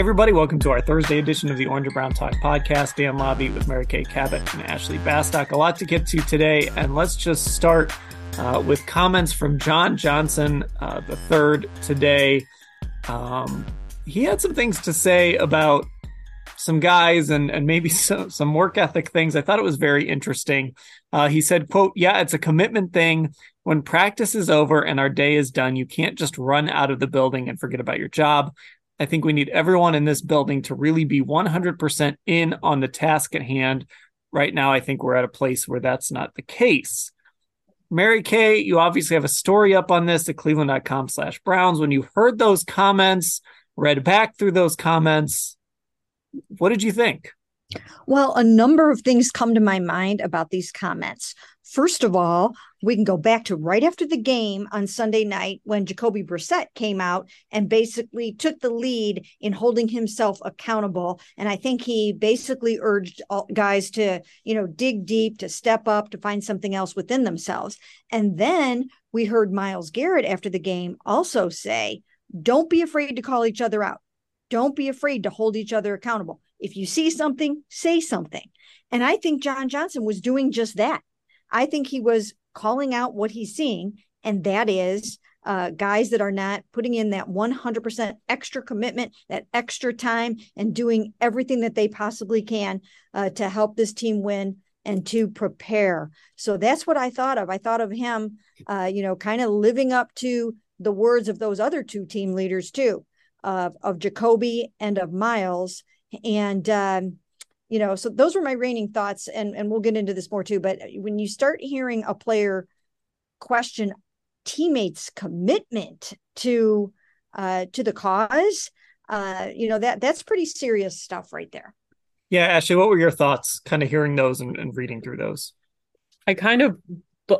Everybody, welcome to our Thursday edition of the Orange and Brown Talk podcast. Dan Labbe with Mary Kay Cabot and Ashley Bastock. A lot to get to today, and let's just start uh, with comments from John Johnson, uh, the third today. Um, he had some things to say about some guys and, and maybe some, some work ethic things. I thought it was very interesting. Uh, he said, quote, yeah, it's a commitment thing. When practice is over and our day is done, you can't just run out of the building and forget about your job. I think we need everyone in this building to really be 100% in on the task at hand. Right now, I think we're at a place where that's not the case. Mary Kay, you obviously have a story up on this at cleveland.com slash Browns. When you heard those comments, read back through those comments, what did you think? Well, a number of things come to my mind about these comments. First of all, we can go back to right after the game on Sunday night when Jacoby Brissett came out and basically took the lead in holding himself accountable. And I think he basically urged guys to, you know, dig deep, to step up, to find something else within themselves. And then we heard Myles Garrett after the game also say, don't be afraid to call each other out. Don't be afraid to hold each other accountable. If you see something, say something. And I think John Johnson was doing just that. I think he was calling out what he's seeing, and that is uh, guys that are not putting in that 100% extra commitment, that extra time, and doing everything that they possibly can uh, to help this team win and to prepare. So that's what I thought of. I thought of him, uh, you know, kind of living up to the words of those other two team leaders too, of of Jacoby and of Myles, and um, you know so those were my reigning thoughts and and we'll get into this more too but when you start hearing a player question teammates commitment to uh to the cause uh you know that that's pretty serious stuff right there. Yeah ashley what were your thoughts kind of hearing those and, and reading through those? I kind of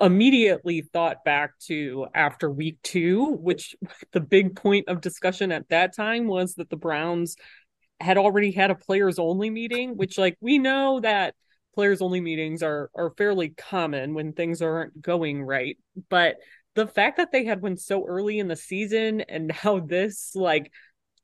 immediately thought back to after week two which the big point of discussion at that time was that the browns had already had a players only meeting, which like we know that players only meetings are are fairly common when things aren't going right, but the fact that they had one so early in the season and now this like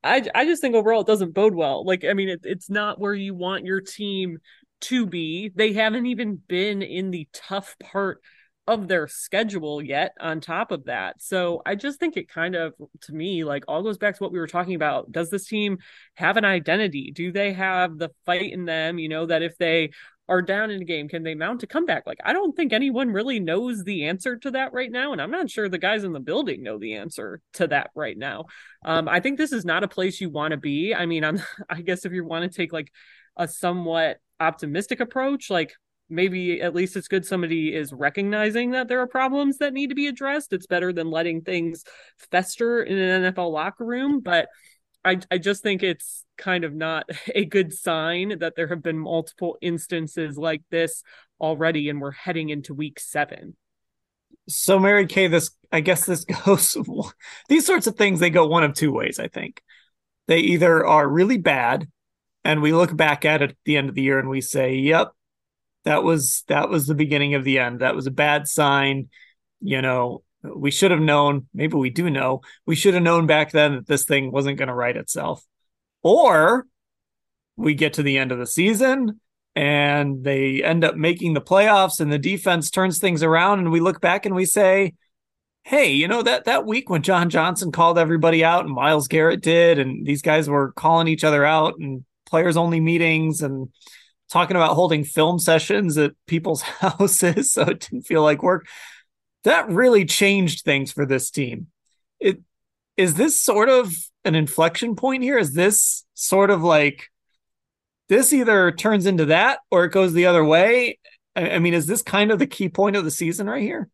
I I just think overall it doesn't bode well. Like I mean it, it's not where you want your team to be. They haven't even been in the tough part of their schedule yet on top of that. So I just think it kind of to me like all goes back to what we were talking about. Does this team have an identity? Do they have the fight in them, you know, that if they are down in a game, can they mount a comeback? Like I don't think anyone really knows the answer to that right now and I'm not sure the guys in the building know the answer to that right now. Um I think this is not a place you want to be. I mean, I'm I guess if you want to take like a somewhat optimistic approach, like maybe at least it's good somebody is recognizing that there are problems that need to be addressed. It's better than letting things fester in an NFL locker room. But I, I just think it's kind of not a good sign that there have been multiple instances like this already, and we're heading into week seven. So, Mary Kay, this I guess this goes these sorts of things, they go one of two ways, I think. They either are really bad, and we look back at it at the end of the year and we say, Yep, that was that was the beginning of the end. That was a bad sign. You know, we should have known. Maybe we do know. We should have known back then that this thing wasn't going to right itself. Or we get to the end of the season and they end up making the playoffs and the defense turns things around and we look back and we say hey you know that that week when john johnson called everybody out and Myles garrett did and these guys were calling each other out and players only meetings and talking about holding film sessions at people's houses so it didn't feel like work. That really changed things for this team. It is this sort of an inflection point here? Is this sort of like this either turns into that or it goes the other way? I, I mean, is this kind of the key point of the season right here?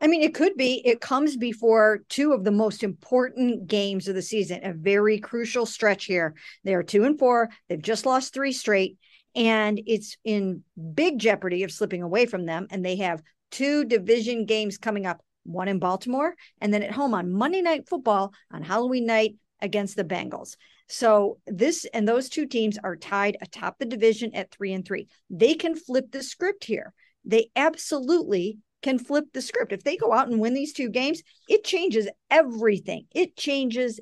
I mean, it could be. It comes before two of the most important games of the season, a very crucial stretch here. They are two and four. They've just lost three straight, and it's in big jeopardy of slipping away from them. And they have two division games coming up one in Baltimore, and then at home on Monday Night Football on Halloween night against the Bengals. So this and those two teams are tied atop the division at three and three. They can flip the script here. They absolutely can flip the script. If they go out and win these two games, it changes everything. It changes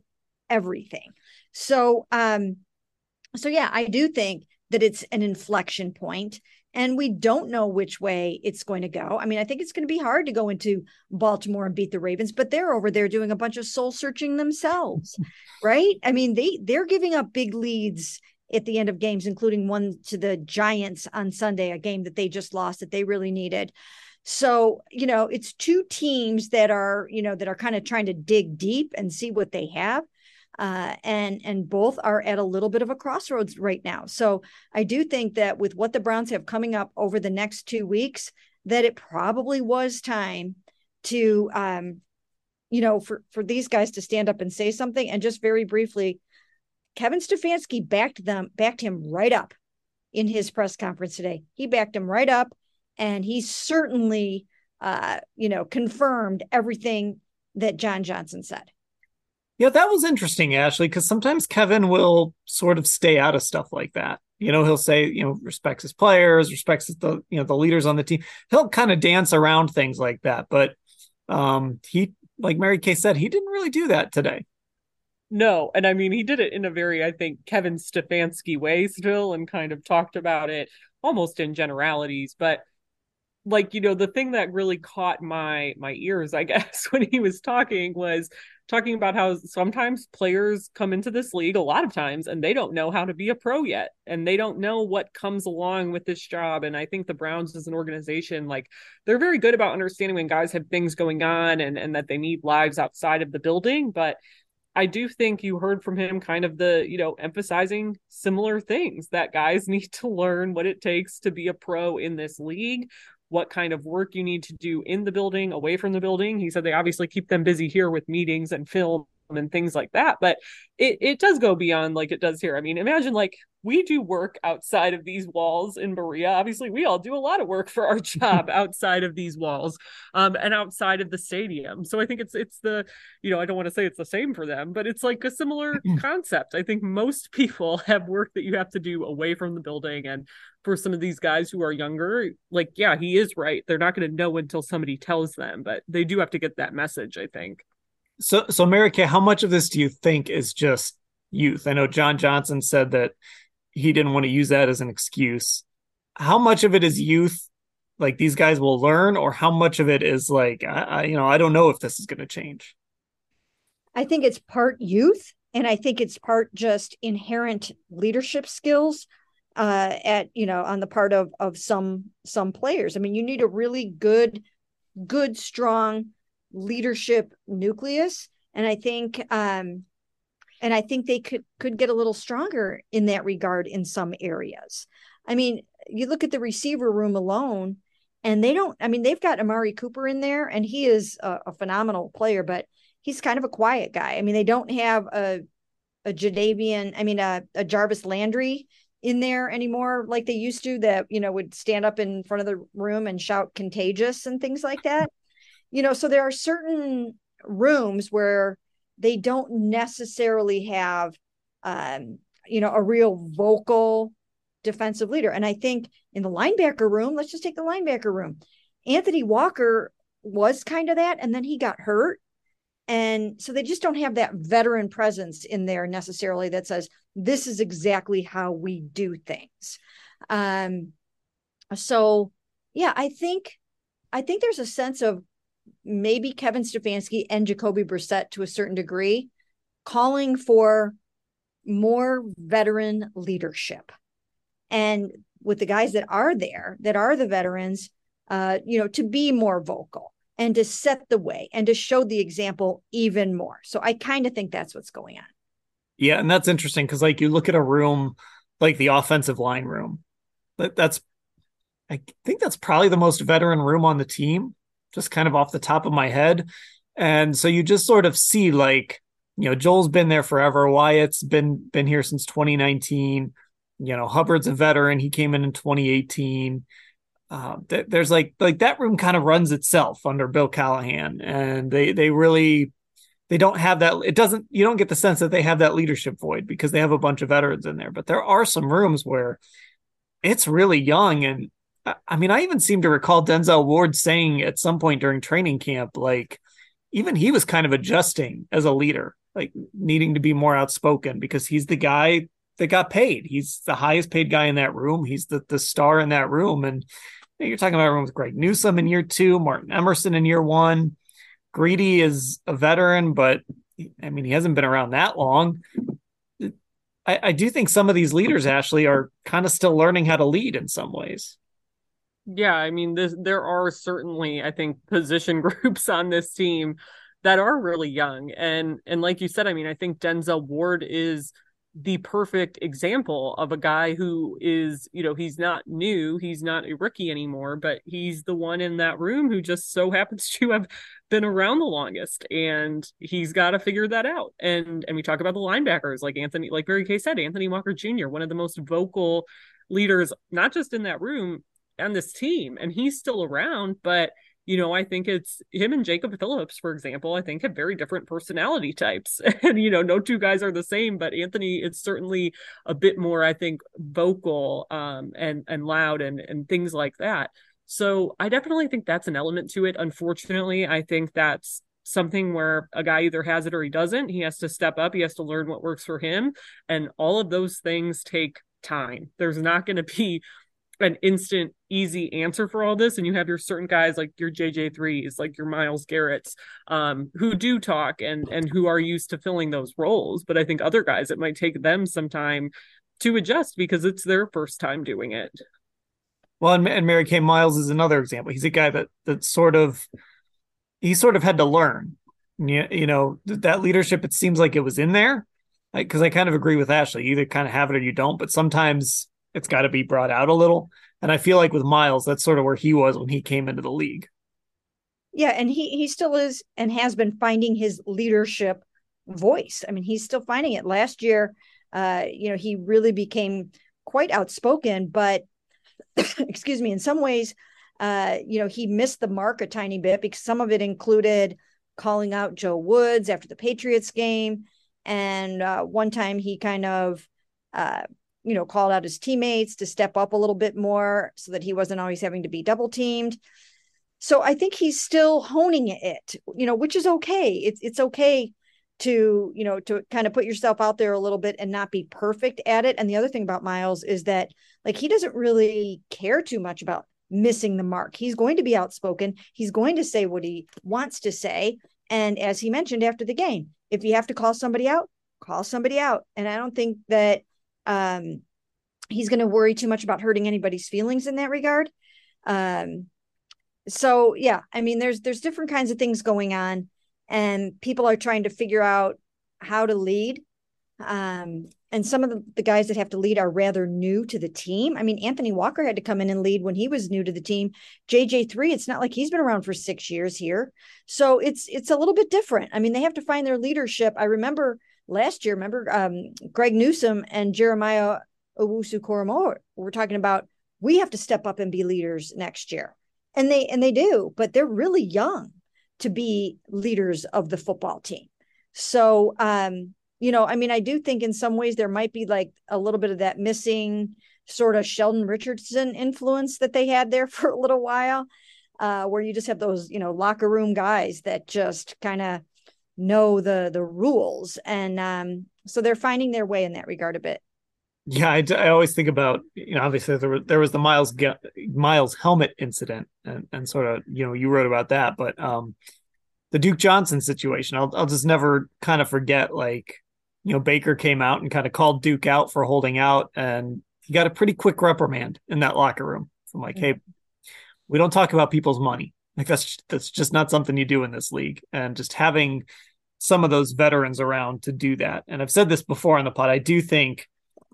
everything. So um so yeah, I do think that it's an inflection point and we don't know which way it's going to go. I mean, I think it's going to be hard to go into Baltimore and beat the Ravens, but they're over there doing a bunch of soul searching themselves, right? I mean, they they're giving up big leads at the end of games, including one to the Giants on Sunday, a game that they just lost that they really needed. So, you know, it's two teams that are, you know, that are kind of trying to dig deep and see what they have uh, and and both are at a little bit of a crossroads right now. So I do think that with what the Browns have coming up over the next two weeks, that it probably was time to, um, you know, for for these guys to stand up and say something. And just very briefly, Kevin Stefanski backed them, backed him right up in his press conference today. He backed him right up, and he certainly, uh, you know, confirmed everything that John Johnson said. Yeah, that was interesting, Ashley, because sometimes Kevin will sort of stay out of stuff like that. You know, he'll say, you know, respects his players, respects the, you know, the leaders on the team. He'll kind of dance around things like that. But um he, like Mary Kay said, he didn't really do that today. No, and I mean he did it in a very, I think, Kevin Stefanski way still, and kind of talked about it almost in generalities. But like you know the thing that really caught my my ears i guess when he was talking was talking about how sometimes players come into this league a lot of times and they don't know how to be a pro yet and they don't know what comes along with this job and i think the browns as an organization like they're very good about understanding when guys have things going on and and that they need lives outside of the building but I do think you heard from him kind of the, you know, emphasizing similar things that guys need to learn what it takes to be a pro in this league, what kind of work you need to do in the building, away from the building. He said they obviously keep them busy here with meetings and film and things like that but it, it does go beyond like it does here i mean imagine like we do work outside of these walls in Berea. Obviously, we all do a lot of work for our job outside of these walls, um, and outside of the stadium. So I think it's it's the, you know, I don't want to say it's the same for them, but it's like a similar concept. I think most people have work that you have to do away from the building, and for some of these guys who are younger, like yeah, he is right. They're not going to know until somebody tells them, but they do have to get that message. I think. So, so Mary Kay, how much of this do you think is just youth? I know John Johnson said that he didn't want to use that as an excuse. How much of it is youth? Like these guys will learn, or how much of it is like, I, I you know, I don't know if this is going to change. I think it's part youth, and I think it's part just inherent leadership skills uh, at you know on the part of of some some players. I mean, you need a really good, good, strong leadership nucleus, and I think um, and i think they could could get a little stronger in that regard in some areas. I mean you look at the receiver room alone and they don't i mean they've got amari cooper in there and he is a, a phenomenal player but he's kind of a quiet guy. I mean they don't have a a Jadeveon, I mean a, a Jarvis Landry in there anymore like they used to that you know would stand up in front of the room and shout contagious and things like that. You know so there are certain rooms where they don't necessarily have um, you know a real vocal defensive leader. And i think in the linebacker room let's just take the linebacker room anthony walker was kind of that and then he got hurt. And so they just don't have that veteran presence in there necessarily that says this is exactly how we do things. Um so yeah i think i think there's a sense of maybe Kevin Stefanski and Jacoby Brissett to a certain degree, calling for more veteran leadership. And with the guys that are there, that are the veterans, uh, you know, to be more vocal and to set the way and to show the example even more. So I kind of think that's what's going on. Yeah, and that's interesting because like you look at a room like the offensive line room, that that's I think that's probably the most veteran room on the team, just kind of off the top of my head. And so you just sort of see like, you know, Joel's been there forever. Wyatt's been been here since 2019. You know, Hubbard's a veteran. He came in in 2018. Uh, th- there's like like that room kind of runs itself under Bill Callahan, and they they really they don't have that. It doesn't. You don't get the sense that they have that leadership void because they have a bunch of veterans in there. But there are some rooms where it's really young, and I mean, I even seem to recall Denzel Ward saying at some point during training camp, like even he was kind of adjusting as a leader, like needing to be more outspoken because he's the guy that got paid. He's the highest paid guy in that room. He's the the star in that room, and you're talking about a room with Greg Newsome in year two, Martin Emerson in year one. Greedy is a veteran, but I mean, he hasn't been around that long. I, I do think some of these leaders, Ashley, are kind of still learning how to lead in some ways. Yeah, I mean, this, there are certainly, I think, position groups on this team that are really young, and and like you said, I mean, I think Denzel Ward is the perfect example of a guy who is, you know, he's not new, he's not a rookie anymore, but he's the one in that room who just so happens to have been around the longest and he's got to figure that out. And and we talk about the linebackers like Anthony like Mary Kay said, Anthony Walker Jr., one of the most vocal leaders not just in that room and this team and he's still around, but you know, I think it's him and Jacob Phillips, for example, I think have very different personality types. And, you know, no two guys are the same, but Anthony is certainly a bit more, I think, vocal um, and, and loud and, and things like that. So I definitely think that's an element to it. Unfortunately, I think that's something where a guy either has it or he doesn't. He has to step up, he has to learn what works for him. And all of those things take time. There's not going to be an instant easy answer for all this and you have your certain guys like your jj3s like your Myles garrett's um, who do talk and and who are used to filling those roles. But i think other guys it might take them some time to adjust because it's their first time doing it. Well and, and mary kay myles is another example. He's a guy that that sort of he sort of had to learn. You, you know that leadership it seems like it was in there. Like because I kind of agree with Ashley. You either kind of have it or you don't, but sometimes it's got to be brought out a little. And I feel like with Myles, that's sort of where he was when he came into the league. Yeah, and he he still is and has been finding his leadership voice. I mean, he's still finding it. Last year, uh, you know, he really became quite outspoken, but excuse me, in some ways, uh, you know, he missed the mark a tiny bit because some of it included calling out Joe Woods after the Patriots game. And uh, one time he kind of uh, you know, called out his teammates to step up a little bit more so that he wasn't always having to be double teamed. So I think he's still honing it, you know, which is okay. It's it's okay to, you know, to kind of put yourself out there a little bit and not be perfect at it. And the other thing about Myles is that like he doesn't really care too much about missing the mark. He's going to be outspoken. He's going to say what he wants to say. And as he mentioned after the game, if you have to call somebody out, call somebody out. And I don't think that um, he's going to worry too much about hurting anybody's feelings in that regard. Um, so yeah, I mean, there's there's different kinds of things going on, and people are trying to figure out how to lead. Um, and some of the, the guys that have to lead are rather new to the team. I mean, Anthony Walker had to come in and lead when he was new to the team. JJ3, it's not like he's been around for six years here. So it's it's a little bit different. I mean, they have to find their leadership. I remember last year, remember um, Greg Newsome and Jeremiah Owusu Koramoah were talking about we have to step up and be leaders next year. And they and they do, but they're really young to be leaders of the football team. So um, you know, I mean, I do think in some ways there might be like a little bit of that missing sort of Sheldon Richardson influence that they had there for a little while, uh, where you just have those, you know, locker room guys that just kind of know the the rules. And um so they're finding their way in that regard a bit. Yeah i, I always think about you know obviously there was, there was the miles myles helmet incident and, and sort of you know you wrote about that but um the duke johnson situation i'll, I'll just never kind of forget like you know baker came out and kind of called duke out for holding out and he got a pretty quick reprimand in that locker room. From like hey we don't talk about people's money. Like that's that's just not something you do in this league. And just having some of those veterans around to do that. And I've said this before on the pod. I do think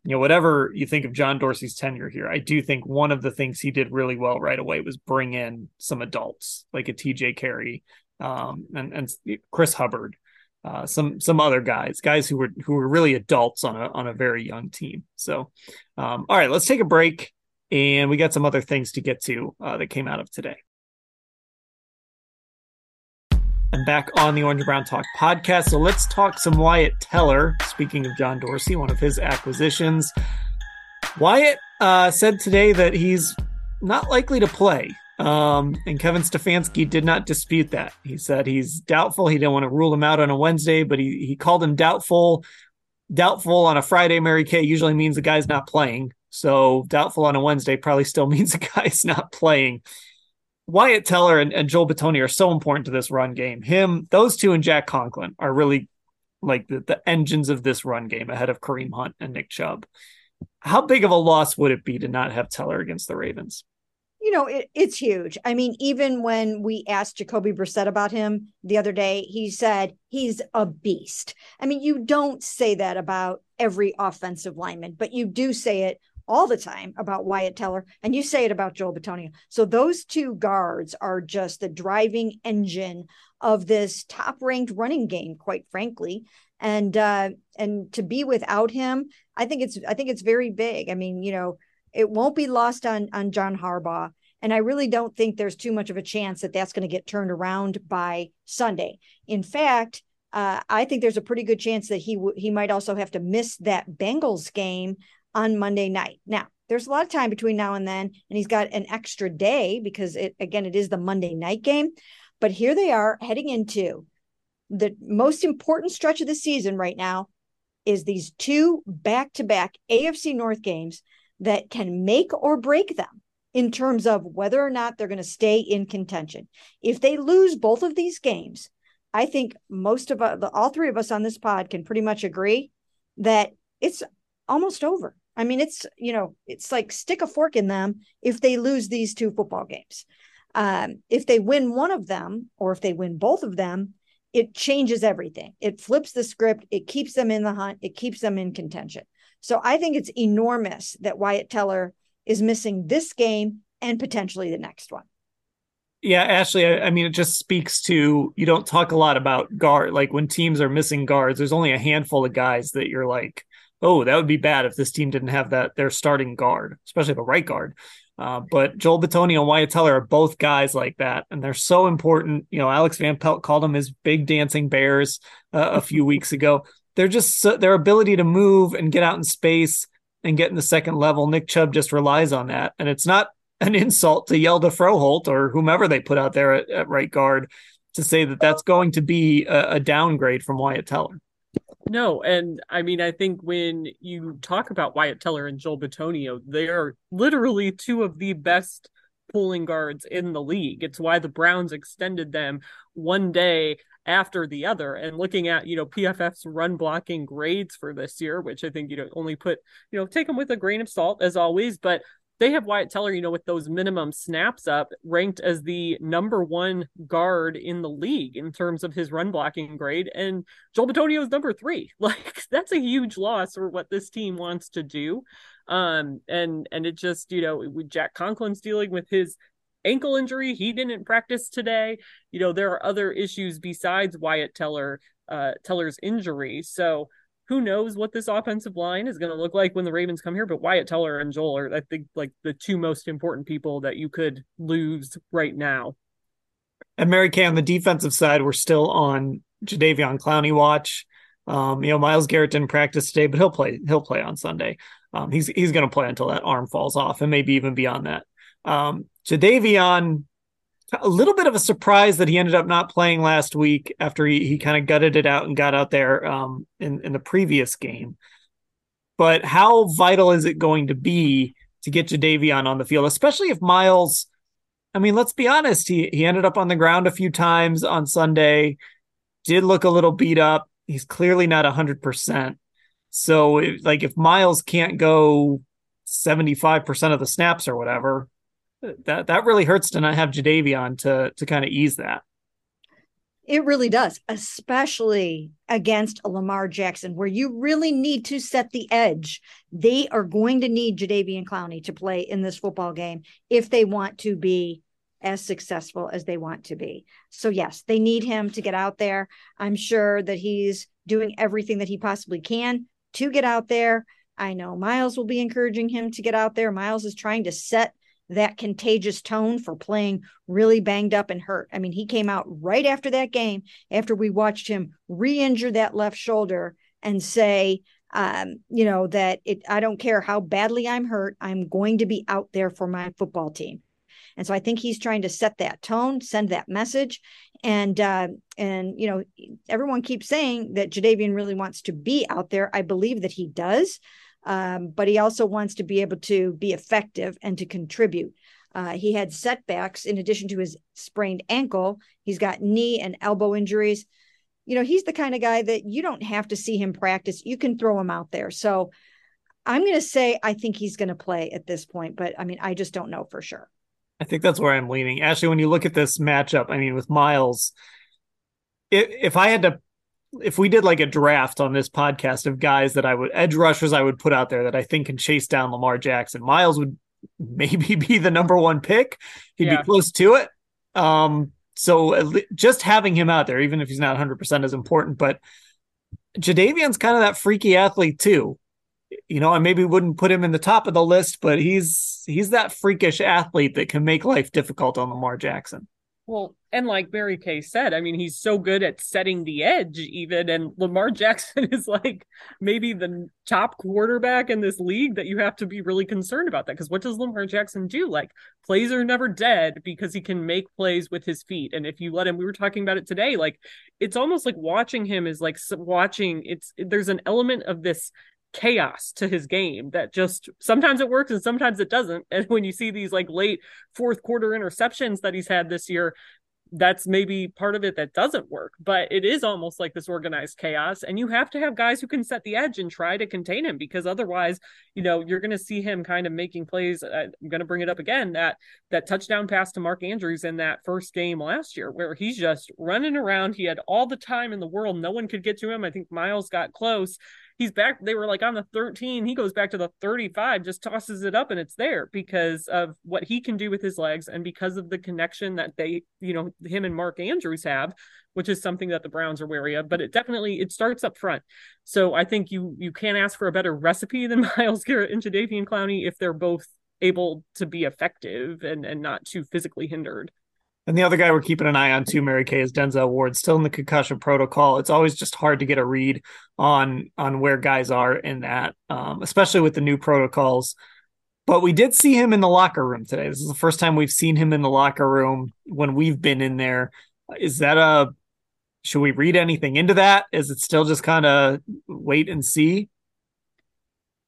you know, whatever you think of John Dorsey's tenure here, I do think one of the things he did really well right away was bring in some adults like a TJ Carrie um, and, and Chris Hubbard, uh, some some other guys, guys who were who were really adults on a on a very young team. So, um, all right, let's take a break, and we got some other things to get to uh, that came out of today. And back on the Orange Brown Talk podcast. So let's talk some Wyatt Teller. Speaking of John Dorsey, one of his acquisitions. Wyatt uh, said today that he's not likely to play. Um, and Kevin Stefanski did not dispute that. He said he's doubtful. He didn't want to rule him out on a Wednesday, but he, he called him doubtful. Doubtful on a Friday, Mary Kay usually means the guy's not playing. So doubtful on a Wednesday probably still means the guy's not playing. Wyatt Teller and, and Joel Bitonio are so important to this run game. Him, those two, and Jack Conklin are really like the, the engines of this run game ahead of Kareem Hunt and Nick Chubb. How big of a loss would it be to not have Teller against the Ravens? You know, it, it's huge. I mean, even when we asked Jacoby Brissett about him the other day, he said he's a beast. I mean, you don't say that about every offensive lineman, but you do say it all the time about Wyatt Teller, and you say it about Joel Bitonio. So those two guards are just the driving engine of this top-ranked running game, quite frankly. And uh, and to be without him, I think it's I think it's very big. I mean, you know, it won't be lost on on John Harbaugh. And I really don't think there's too much of a chance that that's going to get turned around by Sunday. In fact, uh, I think there's a pretty good chance that he w- he might also have to miss that Bengals game on Monday night. Now, there's a lot of time between now and then, and he's got an extra day because it again it is the Monday night game. But here they are heading into the most important stretch of the season right now is these two back-to-back AFC North games that can make or break them in terms of whether or not they're going to stay in contention. If they lose both of these games, I think most of uh, the all three of us on this pod can pretty much agree that it's almost over. I mean, it's, you know, it's like stick a fork in them if they lose these two football games. Um, if they win one of them, or if they win both of them, it changes everything. It flips the script. It keeps them in the hunt. It keeps them in contention. So I think it's enormous that Wyatt Teller is missing this game and potentially the next one. Yeah, Ashley, I, I, mean, it just speaks to you don't talk a lot about guard. Like when teams are missing guards, there's only a handful of guys that you're like, oh, that would be bad if this team didn't have that their starting guard, especially the right guard. Uh, but Joel Bitonio and Wyatt Teller are both guys like that, and they're so important. You know, Alex Van Pelt called them his big dancing bears uh, a few weeks ago. They're just so, their ability to move and get out in space and get in the second level. Nick Chubb just relies on that, and it's not an insult to Hjalte Froholdt or whomever they put out there at, at right guard to say that that's going to be a, a downgrade from Wyatt Teller. No, and I mean, I think when you talk about Wyatt Teller and Joel Bitonio, they are literally two of the best pulling guards in the league. It's why the Browns extended them one day after the other. And looking at, you know, PFF's run blocking grades for this year, which I think, you know, only put, you know, take them with a grain of salt as always, but they have Wyatt Teller, you know, with those minimum snaps up, ranked as the number one guard in the league in terms of his run blocking grade. And Joel Bitonio is number three. Like that's a huge loss for what this team wants to do. Um, and and it just, you know, with Jack Conklin's dealing with his ankle injury. He didn't practice today. You know, there are other issues besides Wyatt Teller, uh, Teller's injury. So who knows what this offensive line is going to look like when the Ravens come here. But Wyatt Teller and Joel are, I think, like the two most important people that you could lose right now. And Mary Kay on the defensive side, we're still on Jadeveon Clowney watch. Um, you know, Myles Garrett didn't practice today, but he'll play. He'll play on Sunday. Um, he's he's going to play until that arm falls off, and maybe even beyond that. Um, Jadeveon a little bit of a surprise that he ended up not playing last week after he, he kind of gutted it out and got out there um, in, in the previous game. But how vital is it going to be to get Jadeveon on the field, especially if Myles? I mean, let's be honest. He he ended up on the ground a few times on Sunday. Did look a little beat up. He's clearly not hundred percent. So, like, if Myles can't go seventy five percent of the snaps or whatever, that that really hurts to not have Jadeveon to to kind of ease that. It really does, especially against Lamar Jackson, where you really need to set the edge. They are going to need Jadeveon Clowney to play in this football game if they want to be as successful as they want to be. So, yes, they need him to get out there. I'm sure that he's doing everything that he possibly can to get out there. I know Myles will be encouraging him to get out there. Myles is trying to set that contagious tone for playing really banged up and hurt. I mean, he came out right after that game, after we watched him re injure that left shoulder and say, um, you know, that it, I don't care how badly I'm hurt, I'm going to be out there for my football team. And so I think he's trying to set that tone, send that message. And uh, and you know, everyone keeps saying that Jadeveon really wants to be out there. I believe that he does um, but he also wants to be able to be effective and to contribute. Uh, he had setbacks in addition to his sprained ankle. He's got knee and elbow injuries. You know, he's the kind of guy that you don't have to see him practice. You can throw him out there. So I'm going to say I think he's going to play at this point, but I mean, I just don't know for sure. I think that's where I'm leaning. Ashley, when you look at this matchup, I mean, with Myles, if, if I had to if we did like a draft on this podcast of guys that I would edge rushers I would put out there that I think can chase down Lamar Jackson, Myles would maybe be the number one pick. He'd yeah. be close to it. Um, so just having him out there, even if he's not 100% is important, but Jadeveon's kind of that freaky athlete too. You know, I maybe wouldn't put him in the top of the list, but he's he's that freakish athlete that can make life difficult on Lamar Jackson. Well, and like Mary Kay said, I mean, he's so good at setting the edge, even. And Lamar Jackson is like maybe the top quarterback in this league that you have to be really concerned about that. Because what does Lamar Jackson do? Like, plays are never dead because he can make plays with his feet. And if you let him, we were talking about it today, like, it's almost like watching him is like watching, it's, there's an element of this chaos to his game that just sometimes it works and sometimes it doesn't. And when you see these like late fourth quarter interceptions that he's had this year, that's maybe part of it that doesn't work, but it is almost like this organized chaos. And you have to have guys who can set the edge and try to contain him because otherwise, you know, you're going to see him kind of making plays. Uh, I'm going to bring it up again that that touchdown pass to Mark Andrews in that first game last year, where he's just running around. He had all the time in the world. No one could get to him. I think Myles got close he's back. They were like on the 13. He goes back to the 35, just tosses it up, and it's there because of what he can do with his legs and because of the connection that they, you know, him and Mark Andrews have, which is something that the Browns are wary of. But it definitely it starts up front. So I think you you can't ask for a better recipe than Myles Garrett and Jadeveon Clowney if they're both able to be effective and and not too physically hindered. And the other guy we're keeping an eye on too, Mary Kay, is Denzel Ward, still in the concussion protocol. It's always just hard to get a read on on where guys are in that, um, especially with the new protocols. But we did see him in the locker room today. This is the first time we've seen him in the locker room when we've been in there. Is that a should we read anything into that? Is it still just kind of wait and see?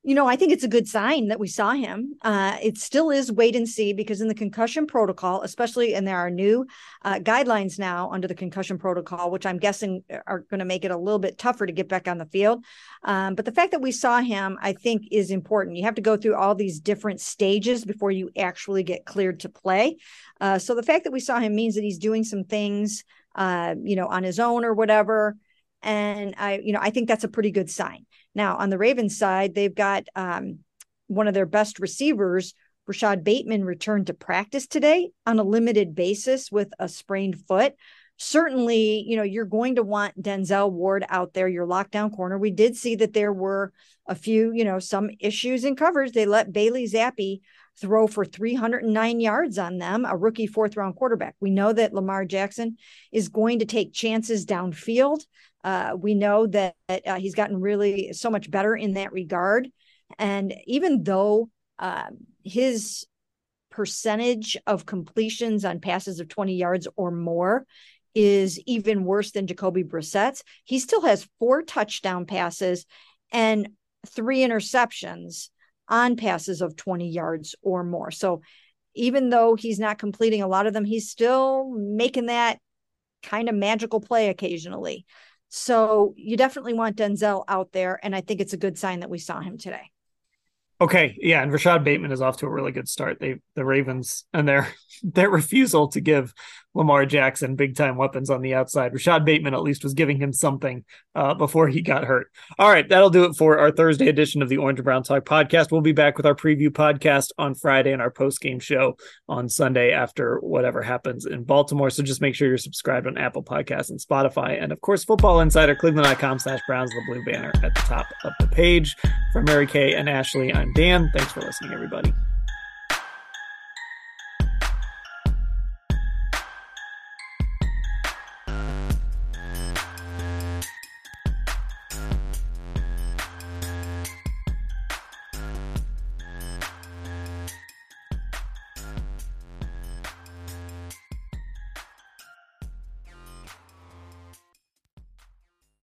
You know, I think it's a good sign that we saw him. Uh, it still is wait and see because in the concussion protocol, especially, and there are new uh, guidelines now under the concussion protocol, which I'm guessing are going to make it a little bit tougher to get back on the field. Um, but the fact that we saw him, I think, is important. You have to go through all these different stages before you actually get cleared to play. Uh, so the fact that we saw him means that he's doing some things, uh, you know, on his own or whatever. And I, you know, I think that's a pretty good sign. Now, on the Ravens side, they've got um, one of their best receivers, Rashod Bateman, returned to practice today on a limited basis with a sprained foot. Certainly, you know, you're going to want Denzel Ward out there, your lockdown corner. We did see that there were a few, you know, some issues in coverage. They let Bailey Zappe throw for 309 yards on them, a rookie fourth round quarterback. We know that Lamar Jackson is going to take chances downfield. Uh, we know that, uh, he's gotten really so much better in that regard. And even though uh, his percentage of completions on passes of 20 yards or more is even worse than Jacoby Brissett's, he still has four touchdown passes and three interceptions on passes of 20 yards or more. So even though he's not completing a lot of them, he's still making that kind of magical play occasionally. So you definitely want Denzel out there. And I think it's a good sign that we saw him today. Okay, yeah, and Rashod Bateman is off to a really good start. They the Ravens and their their refusal to give Lamar Jackson big time weapons on the outside. Rashod Bateman at least was giving him something uh, before he got hurt. All right, that'll do it for our Thursday edition of the Orange and Brown Talk podcast. We'll be back with our preview podcast on Friday and our post game show on Sunday after whatever happens in Baltimore. So just make sure you're subscribed on Apple Podcasts and Spotify, and of course, Football Insider, Cleveland.com slash Browns, the blue banner at the top of the page. For Mary Kay and Ashley, I'm Dan. Thanks for listening, everybody.